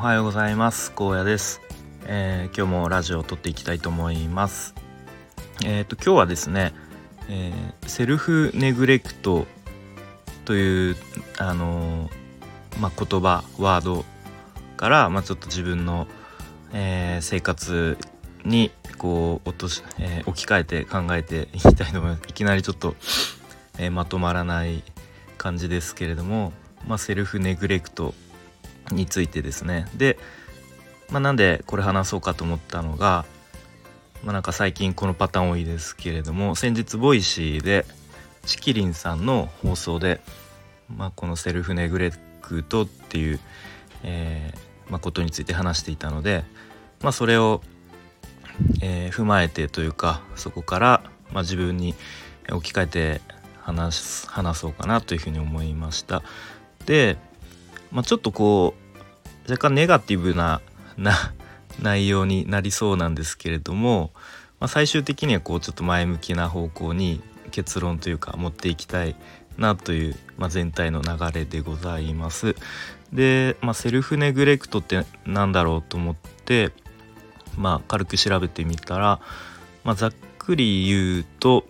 はようございます。高野です、えー、今日もラジオを撮っていきたいと思います。えっ、ー、と今日はですね、えー、セルフネグレクトというあのまあ、言葉ワードから、まあ、ちょっと自分の、え生活にこう落とし、え置き換えて考えていきたいと思います。いきなりちょっと、えまとまらない感じですけれども、まあ、セルフネグレクトについてですねで、まあ、なんでこれ話そうかと思ったのが、まあ、なんか最近このパターン多いですけれども先日 Voicy でちきりんさんの放送で、まあ、このセルフネグレクトっていう、えーまあ、ことについて話していたので、まあ、それを、えー、踏まえてというかそこから、まあ、自分に置き換えて話話そうかなというふうに思いました。でまあ、ちょっとこう若干ネガティブな内容になりそうなんですけれども、まあ、最終的にはこうちょっと前向きな方向に結論というか持っていきたいなという、まあ、全体の流れでございます。で、まあ、セルフネグレクトって何だろうと思って、まあ、軽く調べてみたら、まあ、ざっくり言うと、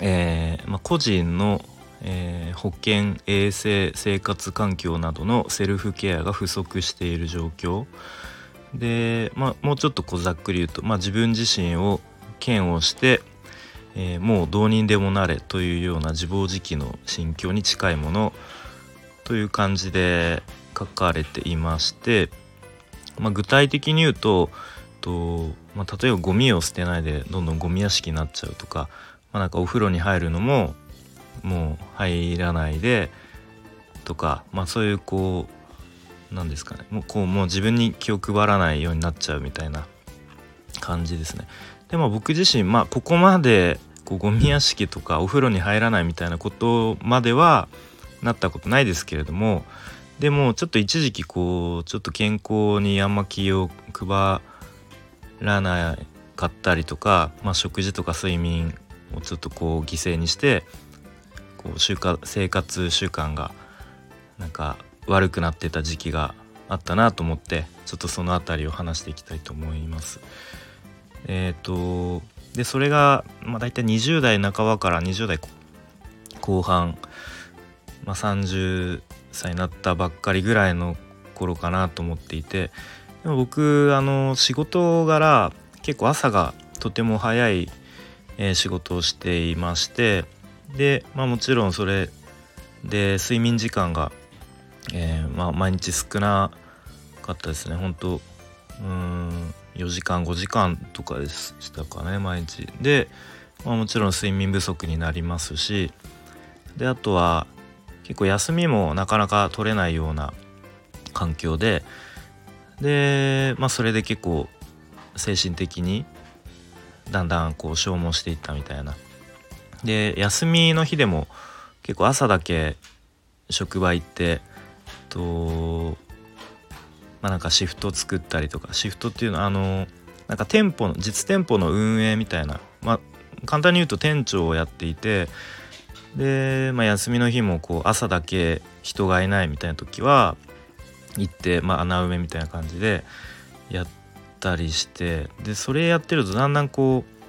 えーまあ、個人のえー、保健衛生生活環境などのセルフケアが不足している状況。で、まあ、もうちょっとこうざっくり言うと、まあ、自分自身を嫌悪して、えー、もうどうにでもなれというような自暴自棄の心境に近いものという感じで書かれていまして、まあ、具体的に言うとと、まあ、例えばゴミを捨てないでどんどんゴミ屋敷になっちゃうとか,、まあ、なんかお風呂に入るのももう入らないでとかまあそういうこうなんですかねもうこうもう自分に気を配らないようになっちゃうみたいな感じですね。でも僕自身まあここまでこうゴミ屋敷とかお風呂に入らないみたいなことまではなったことないですけれどもでもちょっと一時期こうちょっと健康にあんま気を配らなかったりとか、まあ、食事とか睡眠をちょっとこう犠牲にしてこう習慣生活習慣がなんか悪くなってた時期があったなと思ってちょっとその辺りを話していきたいと思います。えっ、ー、とでそれが、まあ、大体20代半ばから20代後半、まあ、30歳になったばっかりぐらいの頃かなと思っていてでも僕あの仕事柄結構朝がとても早い、えー、仕事をしていましてで、まあ、もちろんそれで睡眠時間が、えー、まあ、毎日少なかったですね。本当うん4時間5時間とかでしたかね毎日。で、まあ、もちろん睡眠不足になりますしであとは結構休みもなかなか取れないような環境ででまあそれで結構精神的にだんだんこう消耗していったみたいなで休みの日でも結構朝だけ職場行ってとまあなんかシフト作ったりとかシフトっていうのはあのなんか店舗の実店舗の運営みたいなまあ簡単に言うと店長をやっていてで、まあ、休みの日もこう朝だけ人がいないみたいな時は行って、まあ、穴埋めみたいな感じでやったりしてでそれやってるとだんだんこう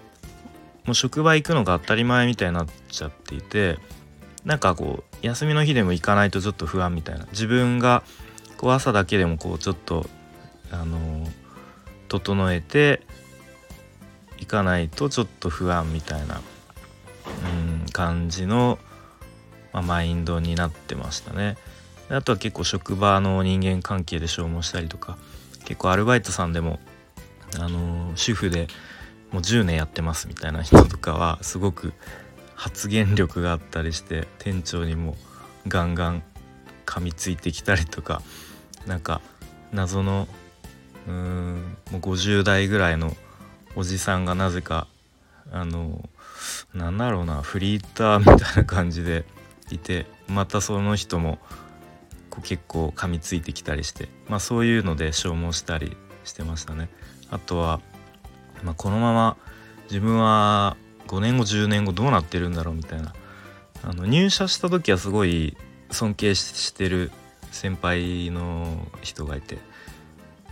もう職場行くのが当たり前みたいになっちゃっていてなんかこう休みの日でも行かないとちょっと不安みたいな自分がこう朝だけでもこうちょっとあの整えて行かないとちょっと不安みたいなうん感じの、まあ、マインドになってましたね。あとは結構職場の人間関係で消耗したりとか結構アルバイトさんでもあの主婦でもう10年やってますみたいな人とかはすごく発言力があったりして店長にもガンガン噛みついてきたりとかなんか謎のうーんもう50代ぐらいのおじさんがなぜかあのなんだろうなフリーターみたいな感じでいてまたその人もこう結構噛みついてきたりしてまあそういうので消耗したりしてましたね。あとはまあ、このまま自分は5年後10年後どうなってるんだろうみたいな。あの入社した時はすごい尊敬してる先輩の人がいて。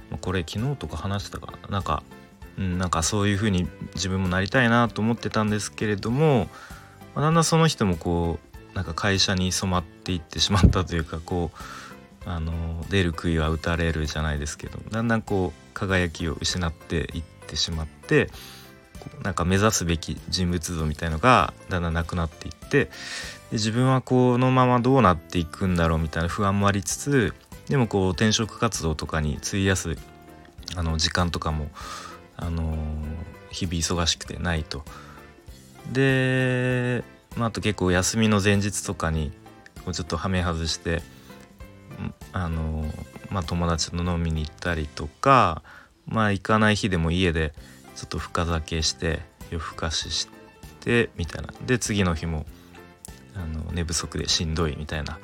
まこれ昨日とか話してたかななんか、うん、なんかそういう風に自分もなりたいなと思ってたんですけれども、まあ、だんだんその人もこうなんか会社に染まっていってしまったというかこうあの出る杭は打たれるじゃないですけどだんだんこう輝きを失っていっててしまってなんか目指すべき人物像みたいのがだんだんなくなっていってで自分はこのままどうなっていくんだろうみたいな不安もありつつでもこう転職活動とかに費やすあの時間とかも、あの日々忙しくてないと。で、まあ、あと結構休みの前日とかにこうちょっとはめ外してあのまあ、友達と飲みに行ったりとかまあ行かない日でも家でちょっと深酒して夜更かししてみたいなで次の日もあの寝不足でしんどいみたいな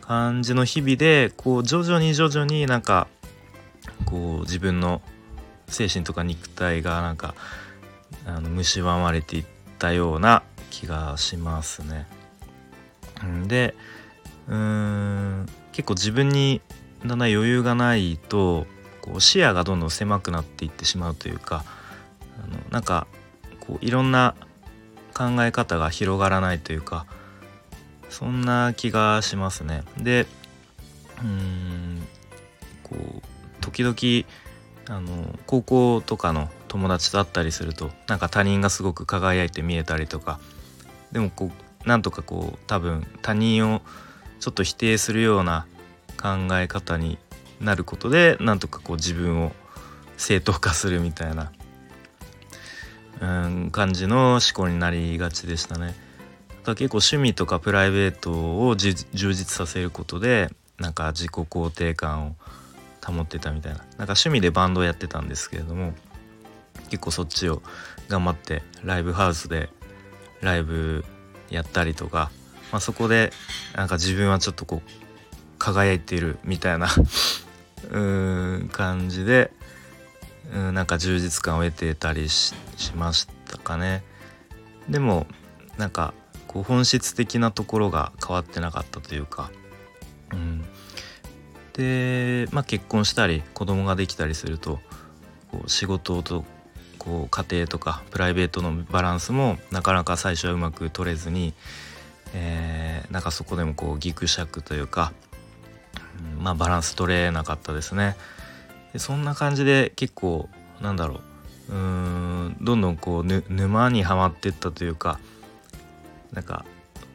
感じの日々でこう徐々に徐々になんかこう自分の精神とか肉体がなんかあの蝕まれていったような気がしますね。でうーん結構自分にだんだん余裕がないとこう視野がどんどん狭くなっていってしまうというかあのなんかこういろんな考え方が広がらないというかそんな気がしますね。でうんこう時々あの高校とかの友達と会ったりするとなんか他人がすごく輝いて見えたりとかでもこうなんとかこう多分他人をちょっと否定するような考え方になることでなんとかこう自分を正当化するみたいなうん感じの思考になりがちでしたね。だ結構趣味とかプライベートを充実させることでなんか自己肯定感を保ってたみたいななんか趣味でバンドやってたんですけれども結構そっちを頑張ってライブハウスでライブやったりとか、まあ、そこでなんか自分はちょっとこう輝いているみたいなうーん感じでうんなんか充実感を得てたりしましたかね。でもなんかこう本質的なところが変わってなかったというか、うん、で、まあ、結婚したり子供ができたりするとこう仕事とこう家庭とかプライベートのバランスもなかなか最初はうまく取れずに、えー、なんかそこでもこうギクシャクというか、まあバランス取れなかったですね。でそんな感じで結構なんだろううんどんどんこう沼にはまってったというかなんか、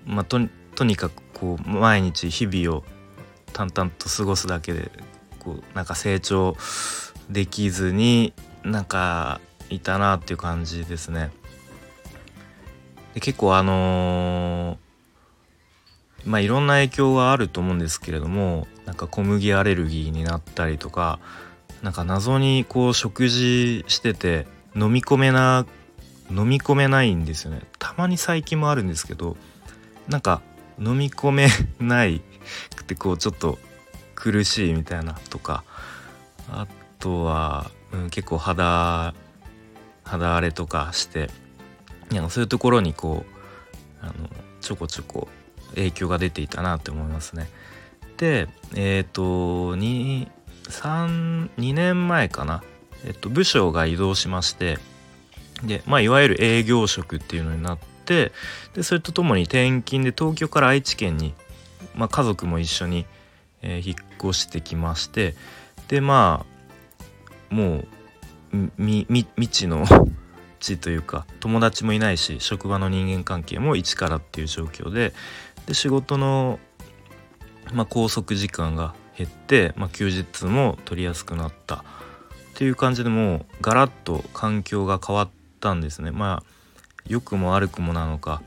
まあ、とにかくこう毎日日々を淡々と過ごすだけでこうなんか成長できずになんかいたなっていう感じですね。で結構あのー、まあいろんな影響はあると思うんですけれどもなんか小麦アレルギーになったりとかなんか謎にこう食事してて飲み込めな飲み込めないんですよねたまに最近もあるんですけどなんか飲み込めないくてこうちょっと苦しいみたいなとかあとは、うん、結構肌肌荒れとかしていやそういうところにこうあのちょこちょこ影響が出ていたなって思いますね。でえっ、ー、と 2, 3 2年前かな、えっと、部署が移動しましてで、まあ、いわゆる営業職っていうのになってでそれとともに転勤で東京から愛知県に、まあ、家族も一緒に、えー、引っ越してきましてでまあもう未知の 地というか友達もいないし職場の人間関係も一からっていう状況でで仕事の、まあ、拘束時間が減って、まあ、休日も取りやすくなったっていう感じでもうガラッと環境が変わったんですねまあ良くも悪くもなのか、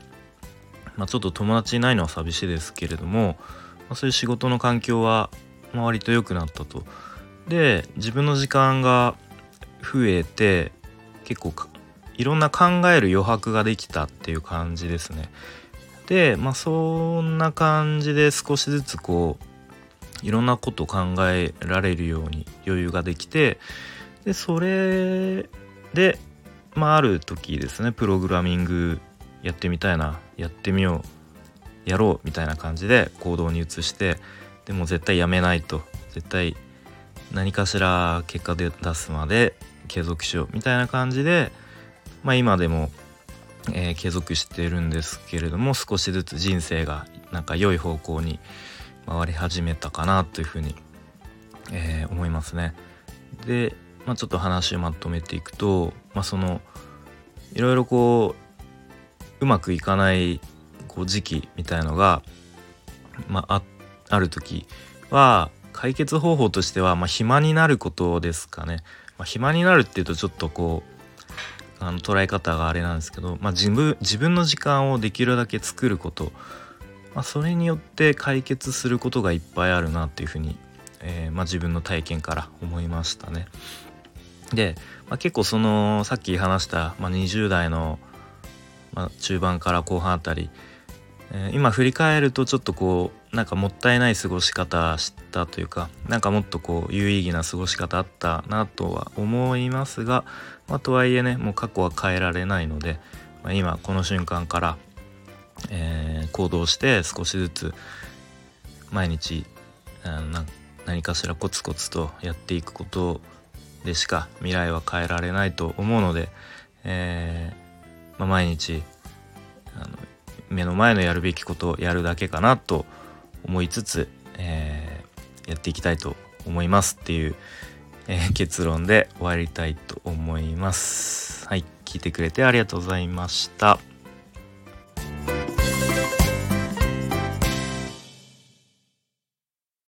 まあ、ちょっと友達いないのは寂しいですけれども、まあ、そういう仕事の環境は割と良くなったと。で自分の時間が増えて結構いろんな考える余白ができたっていう感じですね。でまあそんな感じで少しずつこういろんなこと考えられるように余裕ができてでそれでまあある時ですねプログラミングやってみたいなやってみようやろうみたいな感じで行動に移してでも絶対やめないと絶対何かしら結果で出すまで継続しようみたいな感じで、まあ、今でも、えー、継続してるんですけれども少しずつ人生がなんか良い方向に回り始めたかなというふうに、えー、思いますね。で、まあ、ちょっと話をまとめていくと、まあ、そのいろいろこううまくいかないこう時期みたいのが、まあ、ある時は解決方法としては、まあ、暇になることですかね。まあ、暇になるっていうとちょっとこうあの捉え方があれなんですけど、まあ、自分自分の時間をできるだけ作ること、まあ、それによって解決することがいっぱいあるなっていうふうに、えー、まあ、自分の体験から思いましたね。で、まあ、結構そのさっき話した、まあ、20代の、ま、中盤から後半あたり、えー、今振り返るとちょっとこうなんかもったいない過ごし方したというかなんかもっとこう有意義な過ごし方あったなとは思いますが、まあ、とはいえねもう過去は変えられないので、まあ、今この瞬間から、えー、行動して少しずつ毎日何かしらコツコツとやっていくことでしか未来は変えられないと思うので、えーまあ、毎日目の前のやるべきことをやるだけかなと思いつつ、えー、やっていきたいと思いますっていう、えー、結論で終わりたいと思います。はい、聞いてくれてありがとうございました。